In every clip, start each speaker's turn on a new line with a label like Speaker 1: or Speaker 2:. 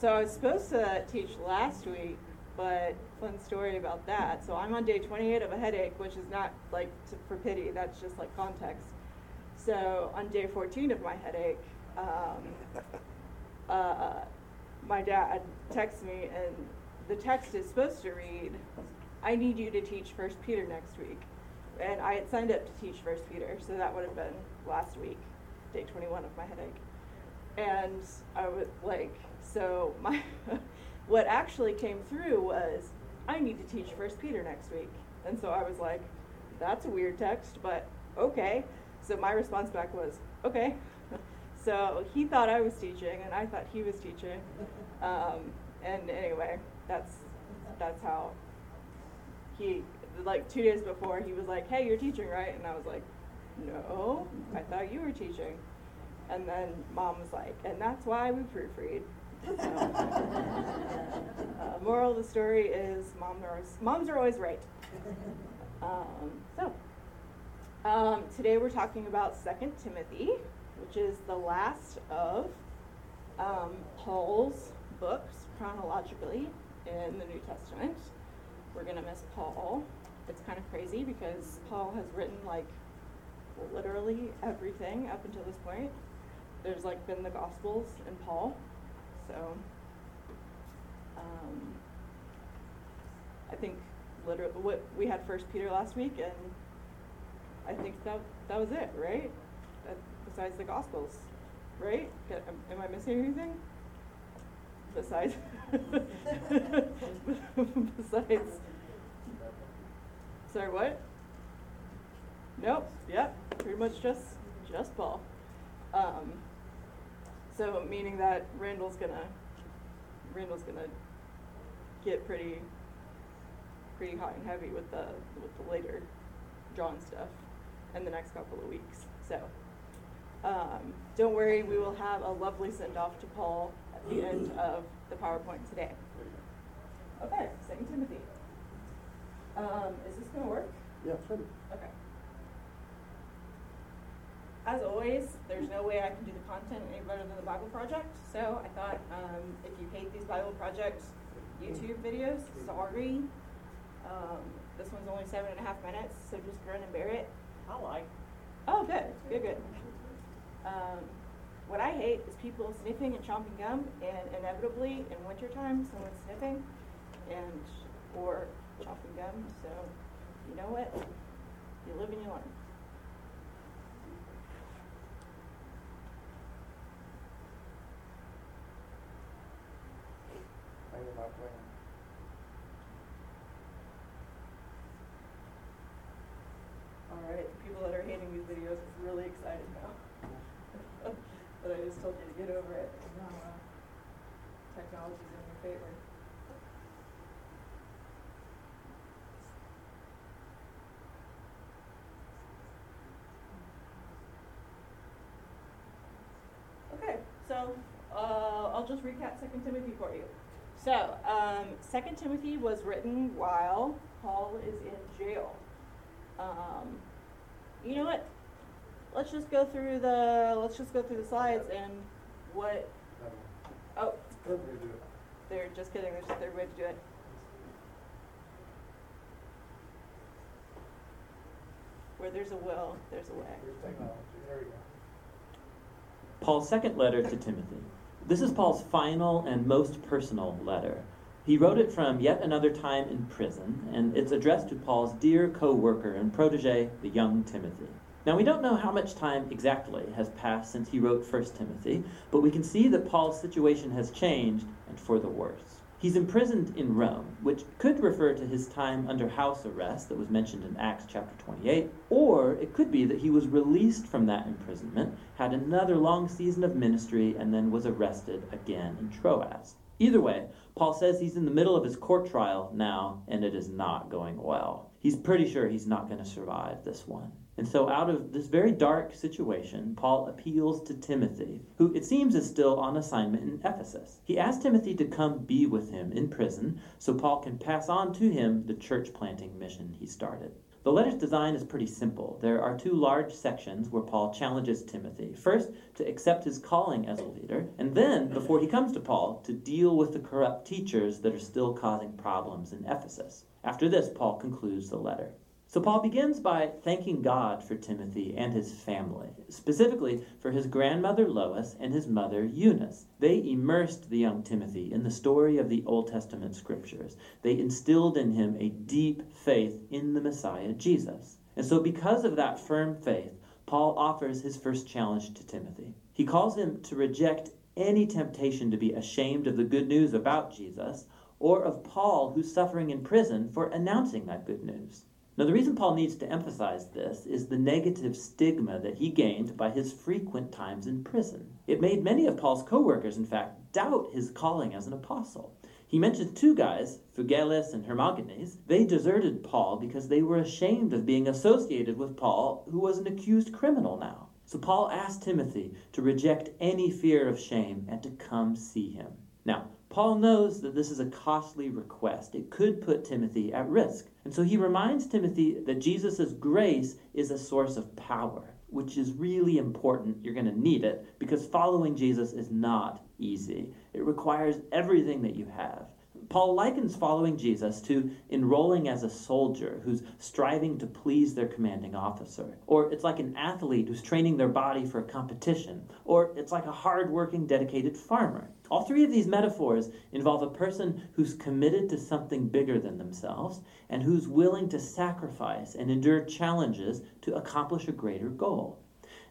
Speaker 1: so I was supposed to teach last week, but fun story about that. So I'm on day 28 of a headache, which is not like to, for pity, that's just like context. So on day 14 of my headache, um, uh, my dad texts me, and the text is supposed to read, I need you to teach First Peter next week. And I had signed up to teach First Peter, so that would have been last week, day 21 of my headache. And I was like, so my what actually came through was I need to teach First Peter next week. And so I was like, that's a weird text, but okay. So my response back was, okay. so he thought I was teaching, and I thought he was teaching. Um, and anyway, that's that's how he like two days before he was like, "Hey, you're teaching, right?" And I was like, "No, I thought you were teaching." And then mom was like, "And that's why we proofread." Uh, moral of the story is moms are always, moms are always right. Um, so, um, today we're talking about Second Timothy, which is the last of um, Paul's books chronologically in the New Testament. We're going to miss Paul. It's kind of crazy because Paul has written like literally everything up until this point. There's like been the Gospels and Paul. So um, I think literally what we had First Peter last week, and I think that that was it, right? Uh, besides the Gospels, right? Am, am I missing anything? Besides, besides, sorry, what? Nope. Yep. Pretty much just just Paul. Um, so meaning that Randall's gonna Randall's gonna get pretty pretty hot and heavy with the with the later John stuff in the next couple of weeks. So um, don't worry, we will have a lovely send off to Paul at the end of the PowerPoint today. Okay, Second Timothy. Um, is this gonna work?
Speaker 2: Yeah, sure.
Speaker 1: Okay as always, there's no way I can do the content any better than the Bible Project. So I thought um, if you hate these Bible Project YouTube videos, sorry. Um, this one's only seven and a half minutes, so just grin and bear it.
Speaker 3: I like.
Speaker 1: Oh, good, good, good. Um, what I hate is people sniffing and chomping gum, and inevitably in wintertime, someone's sniffing and or chomping gum. So you know what? You live and you learn. Alright, the people that are hating these videos is really excited now. but I just told you to get over it. Now, uh, technology's in your favor. Okay, so uh, I'll just recap Second Timothy for you. So, um, Second Timothy was written while Paul is in jail. Um, you know what? Let's just go through the let's just go through the slides and what. Oh, they're just kidding. There's just their way to do it. Where there's a will, there's a way.
Speaker 4: Paul's second letter to Timothy. This is Paul's final and most personal letter. He wrote it from yet another time in prison, and it's addressed to Paul's dear co worker and protege, the young Timothy. Now, we don't know how much time exactly has passed since he wrote 1 Timothy, but we can see that Paul's situation has changed, and for the worse. He's imprisoned in Rome, which could refer to his time under house arrest that was mentioned in Acts chapter 28, or it could be that he was released from that imprisonment, had another long season of ministry, and then was arrested again in Troas. Either way, Paul says he's in the middle of his court trial now, and it is not going well. He's pretty sure he's not going to survive this one. And so, out of this very dark situation, Paul appeals to Timothy, who it seems is still on assignment in Ephesus. He asks Timothy to come be with him in prison so Paul can pass on to him the church planting mission he started. The letter's design is pretty simple. There are two large sections where Paul challenges Timothy. First, to accept his calling as a leader, and then, before he comes to Paul, to deal with the corrupt teachers that are still causing problems in Ephesus. After this, Paul concludes the letter. So Paul begins by thanking God for Timothy and his family, specifically for his grandmother Lois and his mother Eunice. They immersed the young Timothy in the story of the Old Testament scriptures. They instilled in him a deep faith in the Messiah Jesus. And so because of that firm faith, Paul offers his first challenge to Timothy. He calls him to reject any temptation to be ashamed of the good news about Jesus or of Paul who's suffering in prison for announcing that good news. Now, the reason Paul needs to emphasize this is the negative stigma that he gained by his frequent times in prison. It made many of Paul's co workers, in fact, doubt his calling as an apostle. He mentions two guys, Phygelus and Hermogenes. They deserted Paul because they were ashamed of being associated with Paul, who was an accused criminal now. So Paul asked Timothy to reject any fear of shame and to come see him. Now, Paul knows that this is a costly request. It could put Timothy at risk. And so he reminds Timothy that Jesus' grace is a source of power, which is really important. You're going to need it because following Jesus is not easy. It requires everything that you have. Paul likens following Jesus to enrolling as a soldier who's striving to please their commanding officer. Or it's like an athlete who's training their body for a competition. Or it's like a hard-working, dedicated farmer. All three of these metaphors involve a person who's committed to something bigger than themselves and who's willing to sacrifice and endure challenges to accomplish a greater goal.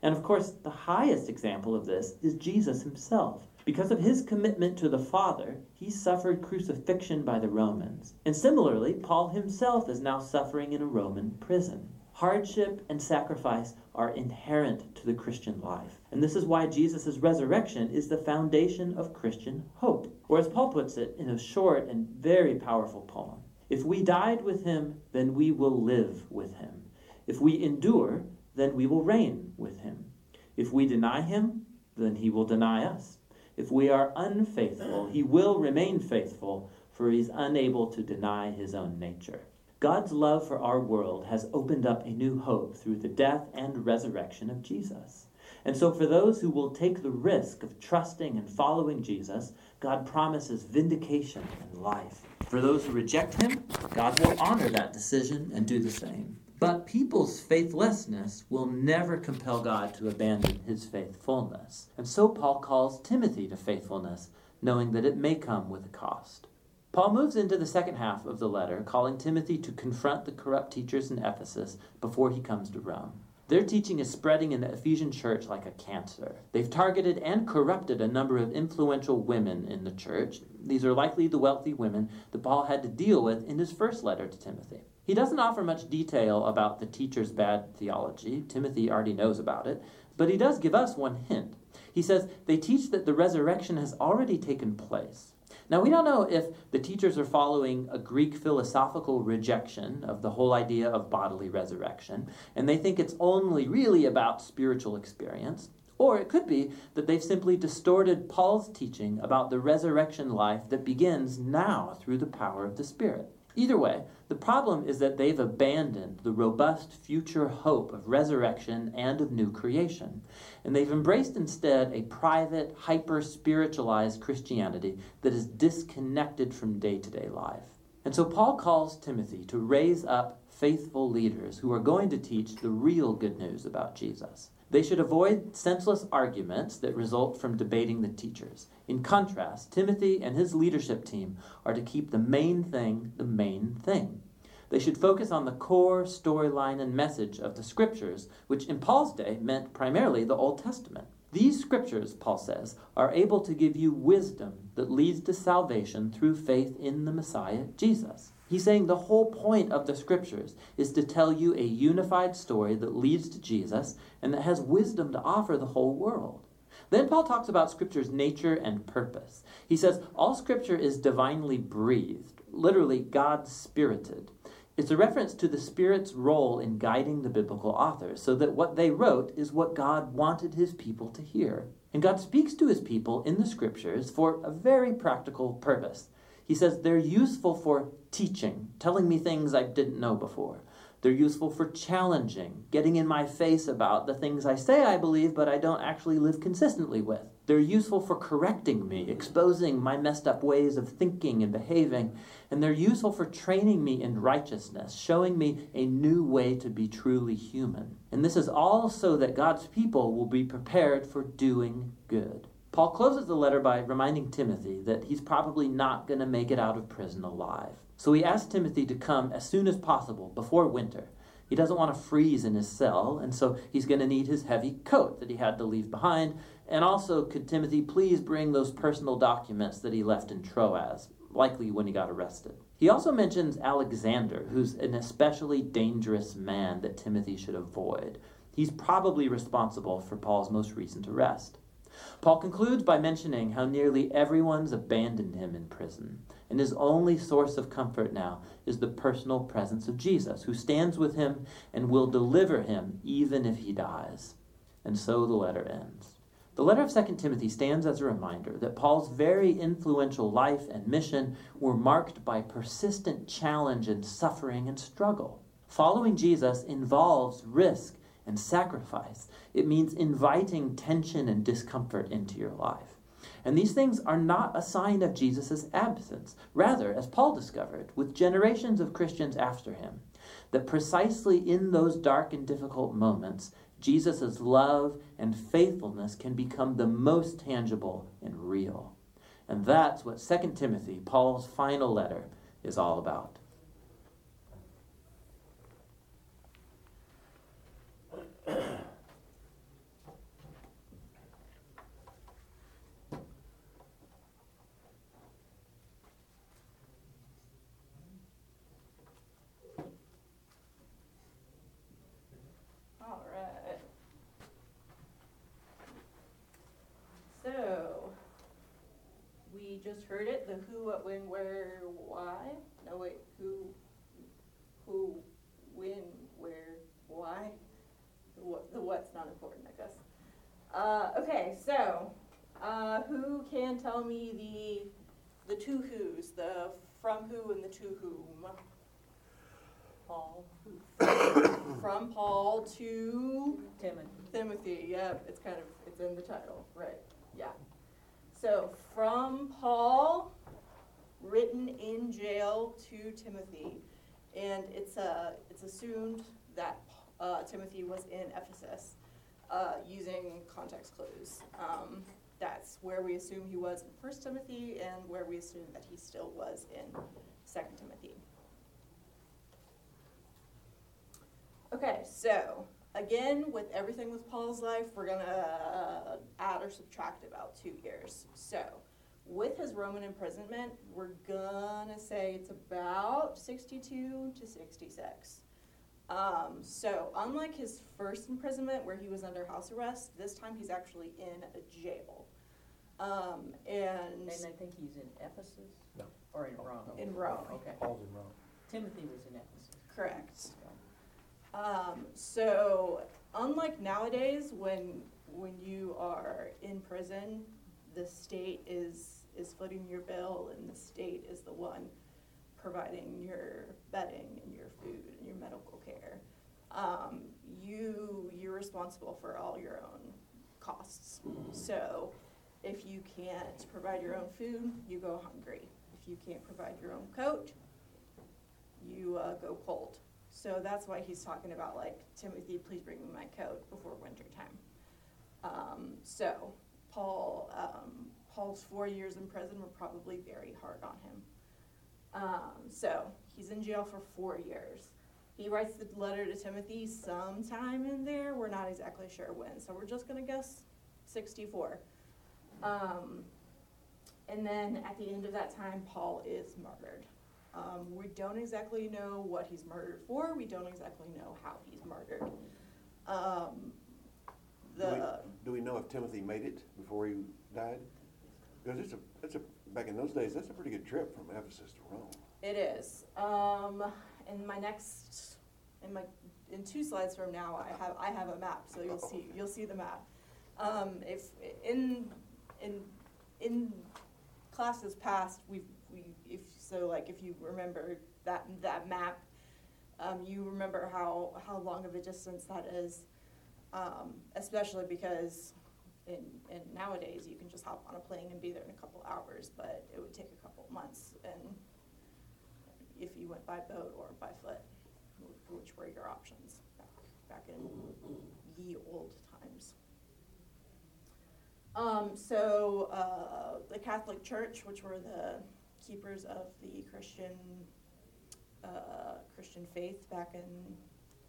Speaker 4: And of course, the highest example of this is Jesus himself. Because of his commitment to the Father, he suffered crucifixion by the Romans. And similarly, Paul himself is now suffering in a Roman prison. Hardship and sacrifice are inherent to the Christian life. And this is why Jesus' resurrection is the foundation of Christian hope. Or as Paul puts it in a short and very powerful poem If we died with him, then we will live with him. If we endure, then we will reign with him. If we deny him, then he will deny us. If we are unfaithful, he will remain faithful, for he is unable to deny his own nature. God's love for our world has opened up a new hope through the death and resurrection of Jesus. And so, for those who will take the risk of trusting and following Jesus, God promises vindication and life. For those who reject him, God will honor that decision and do the same. But people's faithlessness will never compel God to abandon his faithfulness. And so Paul calls Timothy to faithfulness, knowing that it may come with a cost. Paul moves into the second half of the letter, calling Timothy to confront the corrupt teachers in Ephesus before he comes to Rome. Their teaching is spreading in the Ephesian church like a cancer. They've targeted and corrupted a number of influential women in the church. These are likely the wealthy women that Paul had to deal with in his first letter to Timothy. He doesn't offer much detail about the teacher's bad theology. Timothy already knows about it. But he does give us one hint. He says they teach that the resurrection has already taken place. Now, we don't know if the teachers are following a Greek philosophical rejection of the whole idea of bodily resurrection, and they think it's only really about spiritual experience. Or it could be that they've simply distorted Paul's teaching about the resurrection life that begins now through the power of the Spirit. Either way, the problem is that they've abandoned the robust future hope of resurrection and of new creation. And they've embraced instead a private, hyper spiritualized Christianity that is disconnected from day to day life. And so Paul calls Timothy to raise up faithful leaders who are going to teach the real good news about Jesus. They should avoid senseless arguments that result from debating the teachers. In contrast, Timothy and his leadership team are to keep the main thing the main thing. They should focus on the core storyline and message of the scriptures, which in Paul's day meant primarily the Old Testament. These scriptures, Paul says, are able to give you wisdom that leads to salvation through faith in the Messiah, Jesus. He's saying the whole point of the scriptures is to tell you a unified story that leads to Jesus and that has wisdom to offer the whole world. Then Paul talks about scripture's nature and purpose. He says all scripture is divinely breathed, literally God spirited. It's a reference to the Spirit's role in guiding the biblical authors, so that what they wrote is what God wanted his people to hear. And God speaks to his people in the scriptures for a very practical purpose. He says they're useful for teaching, telling me things I didn't know before, They're useful for challenging, getting in my face about the things I say I believe, but I don't actually live consistently with. They're useful for correcting me, exposing my messed up ways of thinking and behaving. And they're useful for training me in righteousness, showing me a new way to be truly human. And this is all so that God's people will be prepared for doing good. Paul closes the letter by reminding Timothy that he's probably not going to make it out of prison alive. So he asks Timothy to come as soon as possible, before winter. He doesn't want to freeze in his cell, and so he's going to need his heavy coat that he had to leave behind. And also, could Timothy please bring those personal documents that he left in Troas, likely when he got arrested? He also mentions Alexander, who's an especially dangerous man that Timothy should avoid. He's probably responsible for Paul's most recent arrest. Paul concludes by mentioning how nearly everyone's abandoned him in prison, and his only source of comfort now is the personal presence of Jesus, who stands with him and will deliver him even if he dies. And so the letter ends. The letter of 2 Timothy stands as a reminder that Paul's very influential life and mission were marked by persistent challenge and suffering and struggle. Following Jesus involves risk and sacrifice. It means inviting tension and discomfort into your life. And these things are not a sign of Jesus' absence. Rather, as Paul discovered with generations of Christians after him, that precisely in those dark and difficult moments, Jesus' love and faithfulness can become the most tangible and real. And that's what 2 Timothy, Paul's final letter, is all about.
Speaker 1: just heard it, the who, what, when, where, why. No, wait, who, who, when, where, why. The, what, the what's not important, I guess. Uh, okay, so, uh, who can tell me the, the two who's, the from who and the to whom? Paul. From Paul to
Speaker 3: Timothy.
Speaker 1: Timothy, yeah, it's kind of, it's in the title, right, yeah. So from Paul, written in jail to Timothy, and it's uh, it's assumed that uh, Timothy was in Ephesus, uh, using context clues. Um, that's where we assume he was in First Timothy, and where we assume that he still was in Second Timothy. Okay, so again, with everything with Paul's life, we're going to add or subtract about two years. So, with his Roman imprisonment, we're going to say it's about 62 to 66. Um, so, unlike his first imprisonment where he was under house arrest, this time he's actually in a jail. Um, and,
Speaker 3: And I think he's in Ephesus?
Speaker 5: No.
Speaker 3: Or in Rome?
Speaker 1: in Rome.
Speaker 3: Okay.
Speaker 5: Paul's in Rome.
Speaker 3: Timothy was in Ephesus.
Speaker 1: Correct. Um, so unlike nowadays, when when you are in prison, the state is is footing your bill, and the state is the one providing your bedding and your food and your medical care. Um, you you're responsible for all your own costs. So if you can't provide your own food, you go hungry. If you can't provide your own coat, you uh, go cold. So that's why he's talking about like, Timothy, please bring me my coat before winter time. Um, so Paul, um, Paul's four years in prison were probably very hard on him. Um, so he's in jail for four years. He writes the letter to Timothy sometime in there. We're not exactly sure when, so we're just gonna guess 64. Um, and then at the end of that time, Paul is murdered. Um, we don't exactly know what he's murdered for. We don't exactly know how he's murdered. Um,
Speaker 6: Do we, do we know if Timothy made it before he died? Because it's a, it's a, back in those days, that's a pretty good trip from Ephesus to Rome.
Speaker 1: it is. Um, in my next, in my, in two slides from now, I have I have a map, so you'll see you'll see the map. Um, if in in in classes past, we've we if so like if you remember that that map Um, you remember how, how long of a distance that is, um, especially because in, in nowadays, you can just hop on a plane and be there in a couple hours, but it would take a couple months, and if you went by boat or by foot, which were your options back, back in ye old times. Um, so, uh, the Catholic Church, which were the keepers of the Christian, uh, Christian faith back in,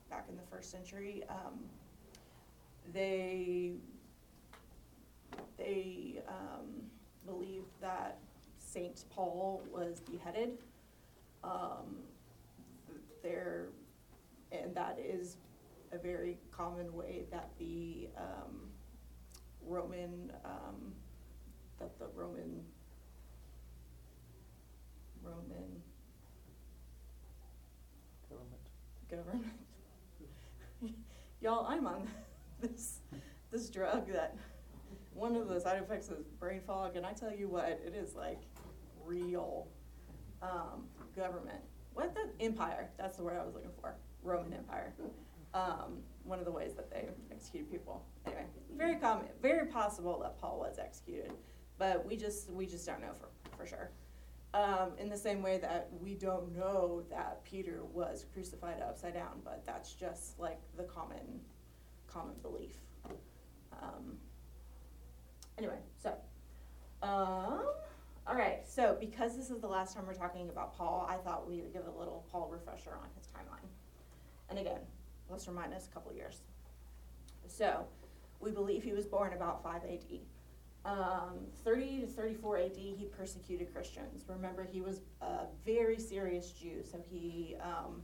Speaker 1: back in the first century, um, they, they, um, believed that Saint Paul was beheaded. Um, there, and that is a very common way that the, um, Roman, um, that the Roman, Roman government government. Y'all, I'm on this, this drug that, one of the side effects is brain fog, and I tell you what, it is like real, um, government. What the, empire, that's the word I was looking for, Roman Empire. Um, one of the ways that they executed people. Anyway, very common, very possible that Paul was executed, but we just, we just don't know for, for sure. Um, in the same way that we don't know that Peter was crucified upside down, but that's just like the common, common belief. Um, anyway, so, um, all right, so because this is the last time we're talking about Paul, I thought we would give a little Paul refresher on his timeline. And again, plus or minus a couple years. So, we believe he was born about 5 AD. Um, 30 to 34 AD, he persecuted Christians. Remember, he was a very serious Jew, so he um,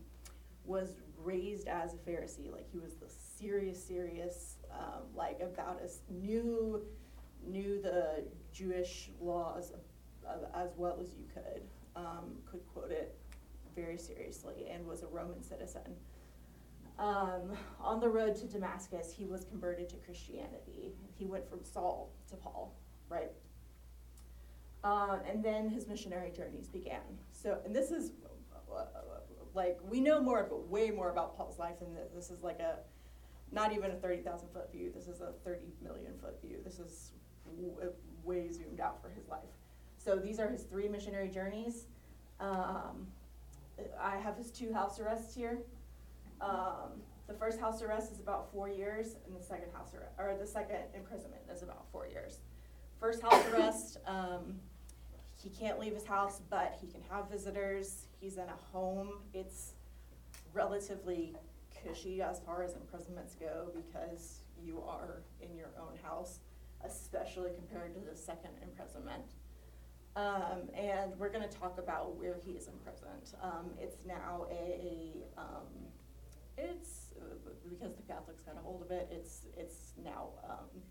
Speaker 1: was raised as a Pharisee. Like he was the serious, serious, um, like about as knew knew the Jewish laws as well as you could. Um, could quote it very seriously, and was a Roman citizen. Um, on the road to Damascus, he was converted to Christianity. He went from Saul to Paul, right? Uh, and then his missionary journeys began. So, and this is like we know more, but way more about Paul's life than this. This is like a not even a thirty thousand foot view. This is a thirty million foot view. This is w- way zoomed out for his life. So these are his three missionary journeys. Um, I have his two house arrests here. Um, the first house arrest is about four years, and the second house arrest, or the second imprisonment is about four years. First house arrest, um, he can't leave his house, but he can have visitors. He's in a home. It's relatively cushy as far as imprisonments go because you are in your own house, especially compared to the second imprisonment. Um, and we're going to talk about where he is imprisoned. Um, it's now a, um, it's because the Catholics got a hold of it. It's it's now um,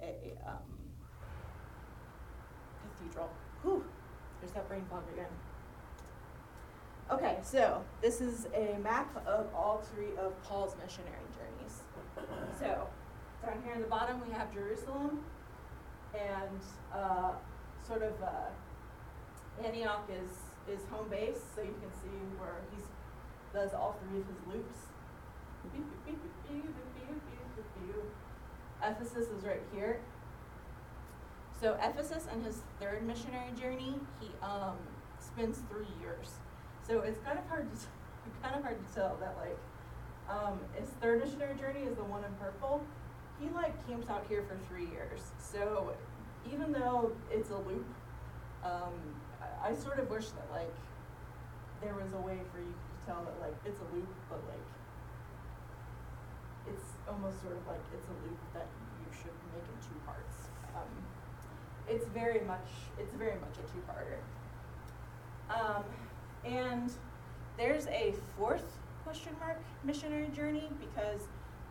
Speaker 1: a um, cathedral. Whew, there's that brain fog again. Okay, so this is a map of all three of Paul's missionary journeys. So down here in the bottom we have Jerusalem, and uh, sort of uh, Antioch is is home base, so you can see where he does all three of his loops. Ephesus is right here. So Ephesus and his third missionary journey, he um, spends three years. So it's kind of hard to kind of hard to tell that like um, his third missionary journey is the one in purple. He like camps out here for three years. So even though it's a loop, um, I, I sort of wish that like there was a way for you to tell that like it's a loop, but like it's almost sort of like it's a loop that you should make in two parts. Um, it's very much it's very much a two-parter. Um, and there's a fourth question mark missionary journey because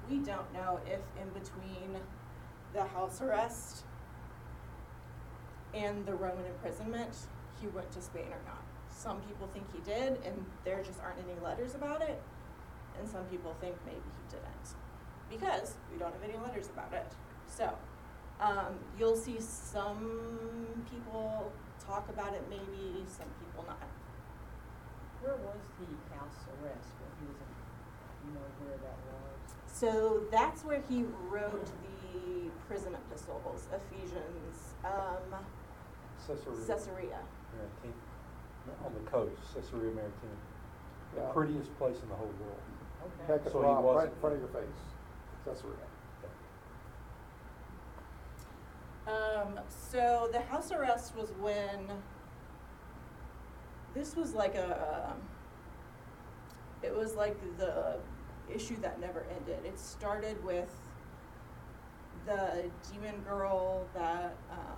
Speaker 1: we don't know if in between the house arrest and the Roman imprisonment he went to Spain or not. Some people think he did, and there just aren't any letters about it. And some people think maybe he didn't, because we don't have any letters about it. So, um, you'll see some people talk about it maybe, some people not.
Speaker 3: Where was the house arrest when he was in, you know where that was?
Speaker 1: So that's where he wrote the prison epistles, Ephesians, um,
Speaker 5: Caesarea.
Speaker 1: Caesarea.
Speaker 5: Maritima. On the coast, Caesarea Maritima. The
Speaker 2: Yeah.
Speaker 5: prettiest place in the whole world.
Speaker 3: Okay.
Speaker 2: Heck of a
Speaker 5: So he
Speaker 2: rock right in
Speaker 5: wasn't-
Speaker 2: front of your face. Caesarea.
Speaker 1: Um, so the house arrest was when this was like a um, it was like the issue that never ended. It started with the demon girl that um,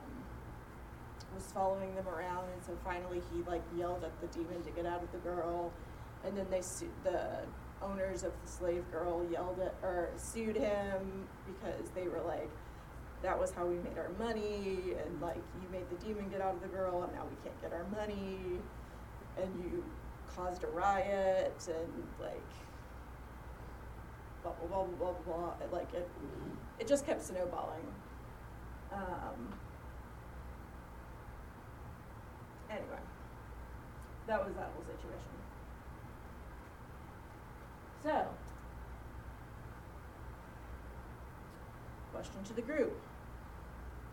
Speaker 1: was following them around, and so finally he like yelled at the demon to get out of the girl, and then they su- the owners of the slave girl yelled at or sued him because they were like that was how we made our money and like you made the demon get out of the girl and now we can't get our money and you caused a riot and like blah blah blah blah blah blah It, like it it just kept snowballing um anyway that was that whole situation so question to the group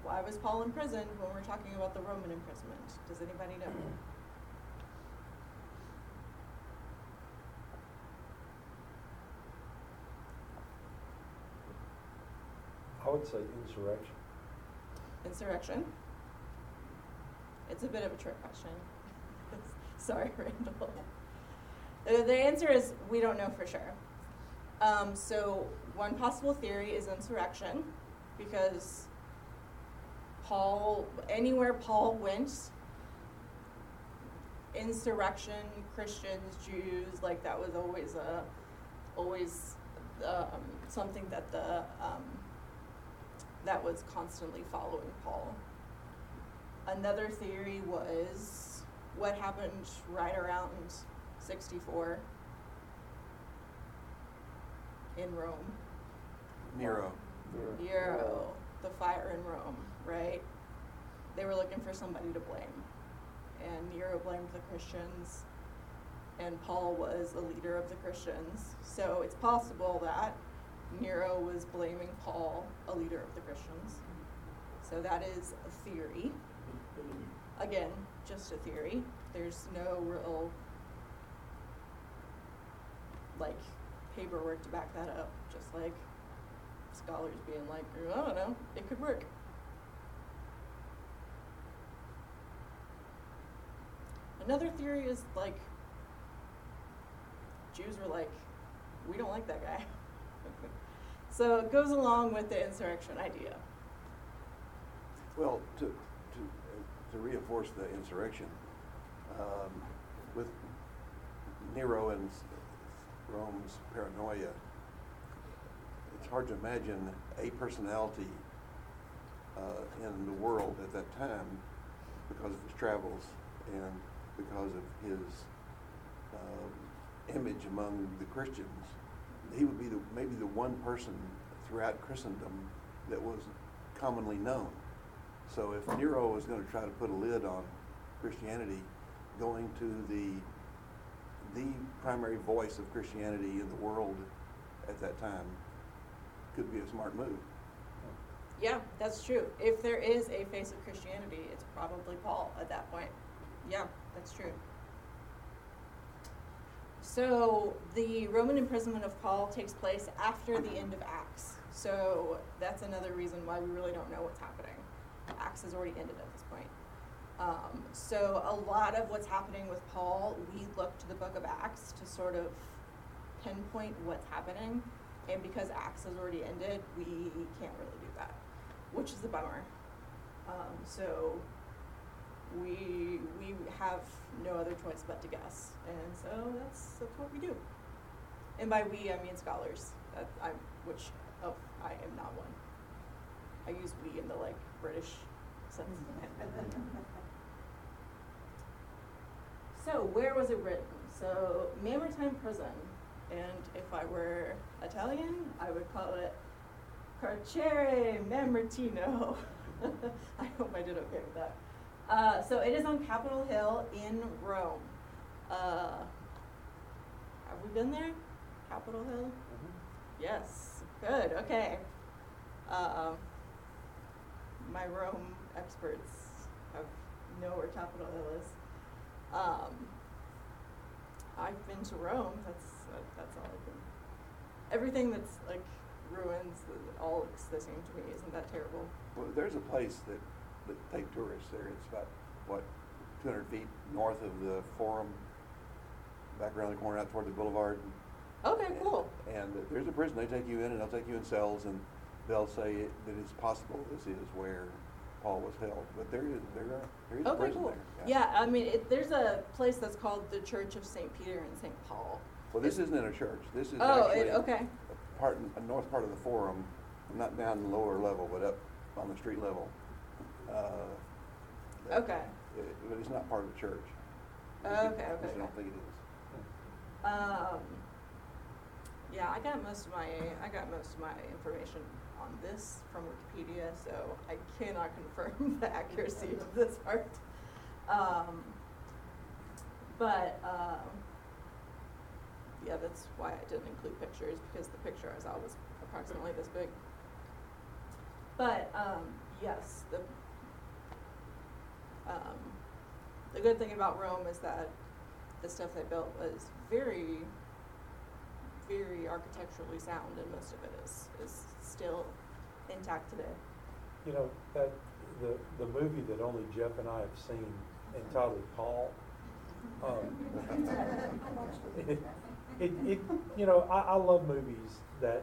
Speaker 1: why was Paul imprisoned when we're talking about the Roman imprisonment? Does anybody know?
Speaker 5: I would say insurrection.
Speaker 1: Insurrection? It's a bit of a trick question. Sorry, Randall. Uh, the answer is we don't know for sure. Um, so, one possible theory is insurrection because Paul, anywhere Paul went, insurrection, Christians, Jews, like that was always a, always um, something that the um, that was constantly following Paul. Another theory was what happened right around 64 in Rome.
Speaker 6: Nero.
Speaker 1: Nero, the fire in Rome, right? They were looking for somebody to blame. And Nero blamed the Christians, and Paul was a leader of the Christians. So it's possible that Nero was blaming Paul, a leader of the Christians. So that is a theory. Again, just a theory. There's no real like paperwork to back that up. Just like scholars being like, I don't know, it could work. Another theory is like Jews were like, we don't like that guy. so it goes along with the insurrection idea.
Speaker 6: Well, to, to, to reinforce the insurrection, um, with Nero and Rome's paranoia, it's hard to imagine a personality uh, in the world at that time because of his travels and because of his um, image among the Christians. He would be the, maybe the one person throughout Christendom that was commonly known. So if Nero was going to try to put a lid on Christianity, going to the the primary voice of Christianity in the world at that time could be a smart move.
Speaker 1: Yeah, that's true. If there is a face of Christianity, it's probably Paul at that point. Yeah, that's true. So the Roman imprisonment of Paul takes place after the end of Acts. So that's another reason why we really don't know what's happening. Acts has already ended at this point. Um, so a lot of what's happening with Paul, we look to the book of Acts to sort of pinpoint what's happening. And because Acts has already ended, we can't really do that, which is a bummer. Um, so we we have no other choice but to guess, and so that's that's what we do. And by we, I mean scholars. That I which oh I am not one. I use we in the like British sense. so where was it written? So Mamertine Prison, and if I were Italian, I would call it Carcere Mamertino. I hope I did okay with that. Uh, so it is on Capitol Hill in Rome. Uh, have we been there? Capitol Hill?
Speaker 5: Mhm.
Speaker 1: Yes, good, okay. Um, my Rome experts have know where Capitol Hill is. Um, I've been to Rome. That's uh, that's all I've been. Everything that's like ruins, uh, all looks the same to me. Isn't that terrible?
Speaker 6: Well, there's a place that, that take tourists there. It's about, what, two hundred feet north of the Forum, back around the corner out toward the boulevard.
Speaker 1: Okay, cool.
Speaker 6: And there's a prison. They take you in and they'll take you in cells and they'll say it- that it's possible this is where Paul was held. But there is, there are, there is a
Speaker 1: Okay,
Speaker 6: prison
Speaker 1: cool.
Speaker 6: there.
Speaker 1: Yeah, I mean, it, there's a place that's called the Church of Saint Peter and Saint Paul.
Speaker 6: Well, this isn't in a church. This is
Speaker 1: Oh,
Speaker 6: actually.
Speaker 1: it, okay.
Speaker 6: a part, a north part of the forum, not down the lower level, but up on the street level. Uh, that-
Speaker 1: Okay.
Speaker 6: it- But it's not part of the church.
Speaker 1: Okay,
Speaker 6: At
Speaker 1: okay,
Speaker 6: I don't
Speaker 1: okay.
Speaker 6: think it is.
Speaker 1: Um, yeah, I got most of my I got most of my information on this from Wikipedia, so I cannot confirm the accuracy of this part. Um, but um, yeah, that's why I didn't include pictures because the picture I saw was approximately this big. But um, yes, the um, the good thing about Rome is that the stuff they built was very, very architecturally sound, and most of it is, is still intact today.
Speaker 5: You know, that, the, the movie that only Jeff and I have seen entitled Paul, um, it, it, it, you know, I, I love movies that,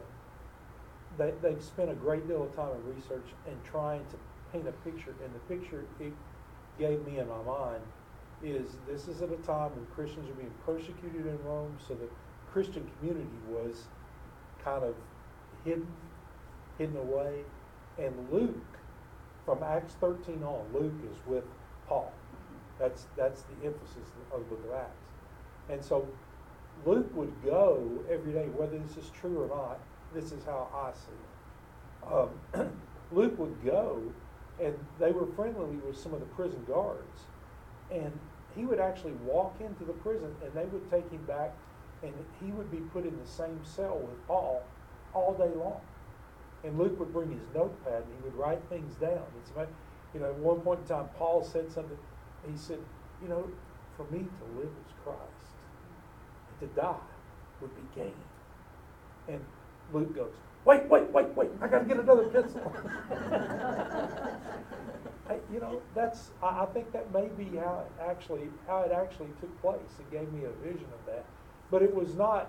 Speaker 5: that they've spent a great deal of time in research and trying to paint a picture, and the picture it gave me in my mind is this is at a time when Christians are being persecuted in Rome, so the Christian community was kind of hidden, hidden away. And Luke, from Acts 13 on, Luke is with Paul. That's, that's the emphasis of the book of Acts. And so Luke would go every day, whether this is true or not, this is how I see it. Um, Luke would go, and they were friendly with some of the prison guards. And he would actually walk into the prison, and they would take him back, and he would be put in the same cell with Paul all day long. And Luke would bring his notepad, and he would write things down. It's about, you know, at one point in time, Paul said something. He said, you know, for me to live is Christ, and to die would be gain. And Luke goes, wait, wait, wait, wait, I gotta get another pencil. Hey, you know, that's, I, I think that may be how it actually, how it actually took place. It gave me a vision of that. But it was not,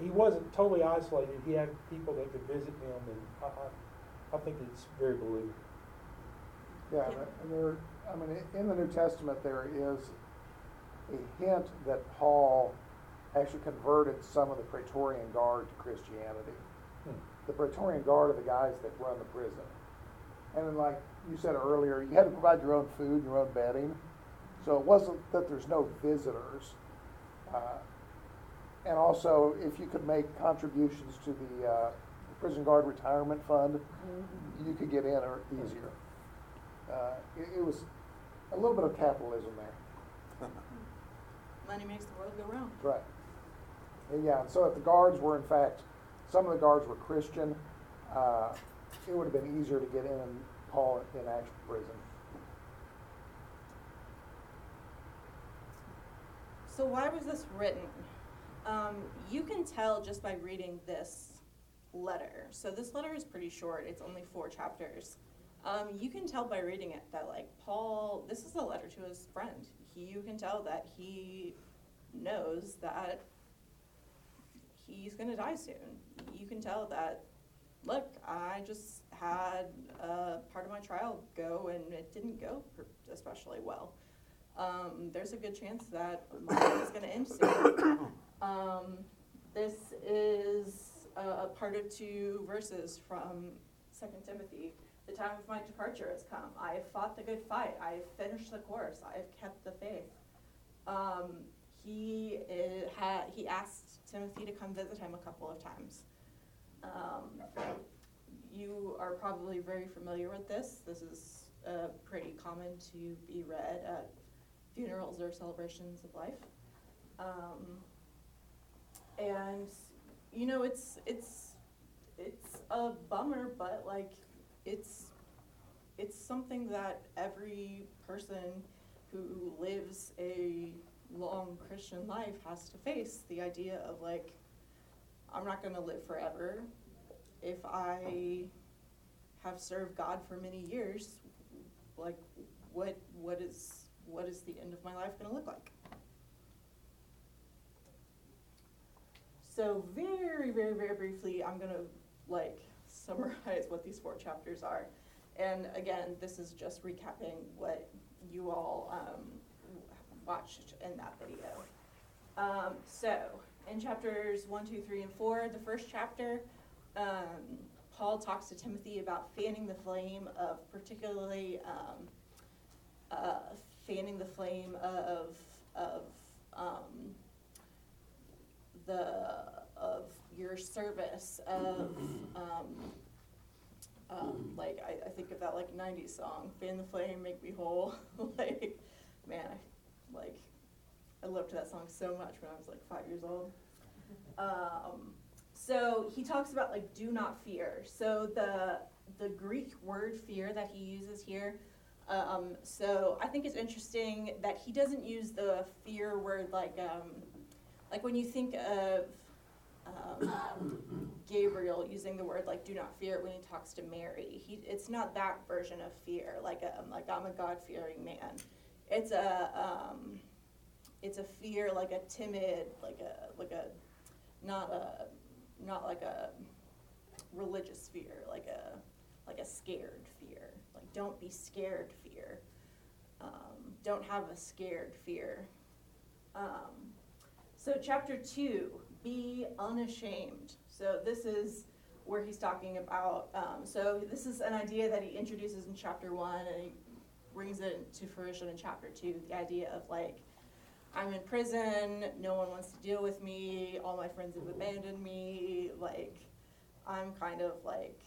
Speaker 5: he wasn't totally isolated. He had people that could visit him, and I, I, I think it's very believable.
Speaker 2: Yeah, and and there, I mean, in the New Testament, there is a hint that Paul actually converted some of the Praetorian Guard to Christianity. The Praetorian Guard are the guys that run the prison. And then like you said earlier, you had to provide your own food, your own bedding. So it wasn't that there's no visitors. Uh, And also, if you could make contributions to the uh, prison guard retirement fund, you could get in or easier. Uh, It, it was a little bit of capitalism there.
Speaker 1: Money makes the world go round.
Speaker 2: Right. And yeah, so if the guards were in fact, some of the guards were Christian, uh, it would have been easier to get in and Paul in actual prison.
Speaker 1: So why was this written? Um, you can tell just by reading this letter. So this letter is pretty short. It's only four chapters. Um, you can tell by reading it that like Paul, this is a letter to his friend. He, you can tell that he knows that he's gonna die soon. You can tell that, look, I just had a part of my trial go and it didn't go especially well um, there's a good chance that my life is going to end soon. Um, this is a, a part of two verses from Second Timothy. The time of my departure has come. I have fought the good fight. I have finished the course. I have kept the faith. Um, he i- had he asked Timothy to come visit him a couple of times. Um, you are probably very familiar with this. This is uh, pretty common to be read at funerals or celebrations of life. Um, and you know, it's it's it's a bummer, but like it's it's something that every person who lives a long Christian life has to face the idea of like I'm not going to live forever. If I have served God for many years, like what what is what is the end of my life going to look like? So very very very briefly, I'm going to like summarize what these four chapters are. And again, this is just recapping what you all um, watched in that video. Um, so, in chapters 1, 2, 3, and 4, the first chapter, um, Paul talks to Timothy about fanning the flame of, particularly um, uh, fanning the flame of, of um, the of your service of um, um, like I, I think of that like '90s song, "Fan the Flame, Make Me Whole." like, man, I, like I loved that song so much when I was like five years old. Um, so he talks about like do not fear. So the the Greek word fear that he uses here. Um, so I think it's interesting that he doesn't use the fear word like um, like when you think of um, Gabriel using the word like "do not fear" when he talks to Mary. He, it's not that version of fear, like a, um, like I'm a God fearing man. It's a um, it's a fear like a timid, like a like a not a not like a religious fear, like a like a scared fear. Like don't be scared fear. Um, don't have a scared fear. Um, so chapter two be unashamed. So this is where he's talking about. Um, so this is an idea that he introduces in chapter one, and he brings it to fruition in chapter two. The idea of like, I'm in prison, no one wants to deal with me, all my friends have abandoned me. Like, I'm kind of like.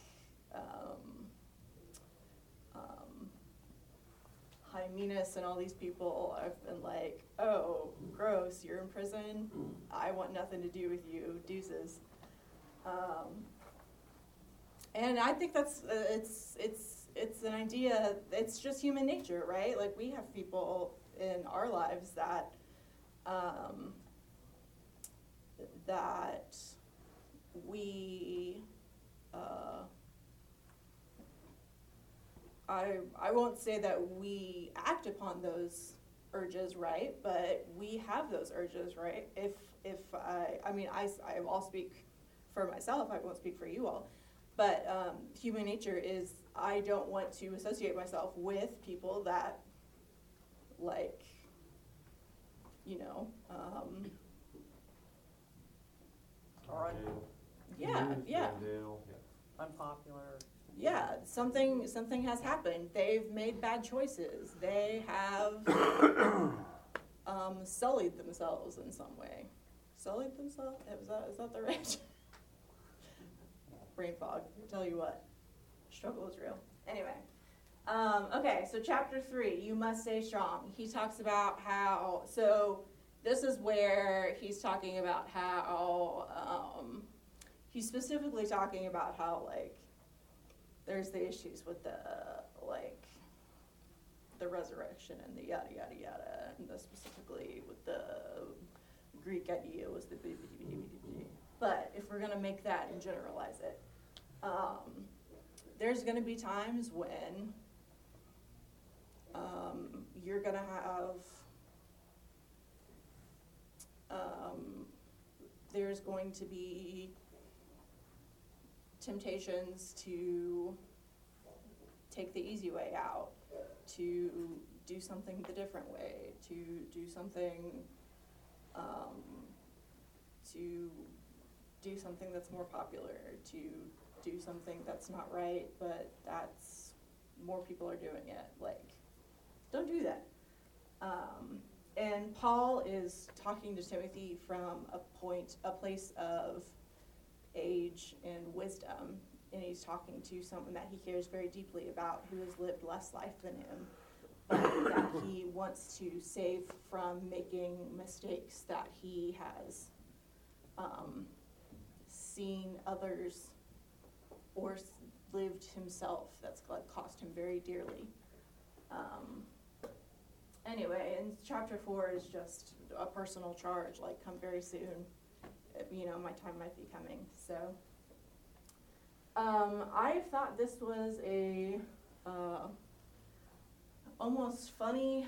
Speaker 1: Um, um, Hymenaeus and all these people have been like, oh, gross, you're in prison. I want nothing to do with you. Deuces. Um, and I think that's uh, it's it's it's an idea. It's just human nature, right? Like we have people in our lives that um, that we. Uh, I, I won't say that we act upon those urges, right? But we have those urges, right? If, if I, I mean, I, I'll speak for myself, I won't speak for you all. But um, human nature is I don't want to associate myself with people that, like, you know, um,
Speaker 3: Or un-
Speaker 1: yeah, yeah.
Speaker 3: unpopular.
Speaker 1: yeah, something something has happened. They've made bad choices. They have um, sullied themselves in some way. Sullied themselves? Is that is that the right? Brain fog. Tell you what, struggle is real. Anyway, um, okay. So chapter three, you must stay strong. He talks about how. So this is where he's talking about how. Um, he's specifically talking about how like there's the issues with the like the resurrection and the yada yada yada, and the specifically with the Greek idea was the but if we're gonna make that and generalize it, um, there's gonna be times when um, you're gonna have um, there's going to be temptations to take the easy way out, to do something the different way, to do something, um, to do something that's more popular, to do something that's not right, but that's more people are doing it. Like, don't do that. Um, and Paul is talking to Timothy from a point, a place of age and wisdom, and he's talking to someone that he cares very deeply about who has lived less life than him. but that he wants to save from making mistakes that he has um, seen others or lived himself that's cost him very dearly. Um, anyway, and chapter four is just a personal charge, like come very soon. You know, my time might be coming, so. Um, I thought this was a, uh, almost funny,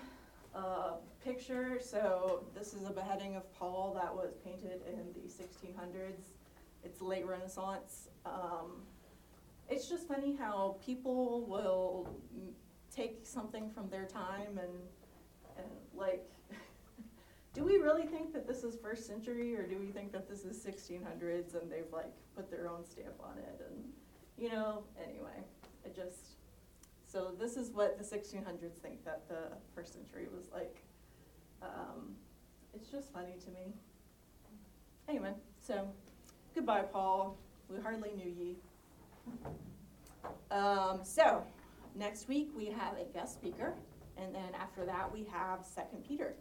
Speaker 1: uh, picture. So this is a beheading of Paul that was painted in the sixteen hundreds. It's late Renaissance. Um, it's just funny how people will take something from their time and, and like, do we really think that this is first century or do we think that this is sixteen hundreds and they've like put their own stamp on it and, you know, anyway, it just, so this is what the sixteen hundreds think that the first century was like. Um, it's just funny to me. Anyway, so goodbye, Paul. We hardly knew ye. Um, so next week we have a guest speaker, and then after that we have Second Peter.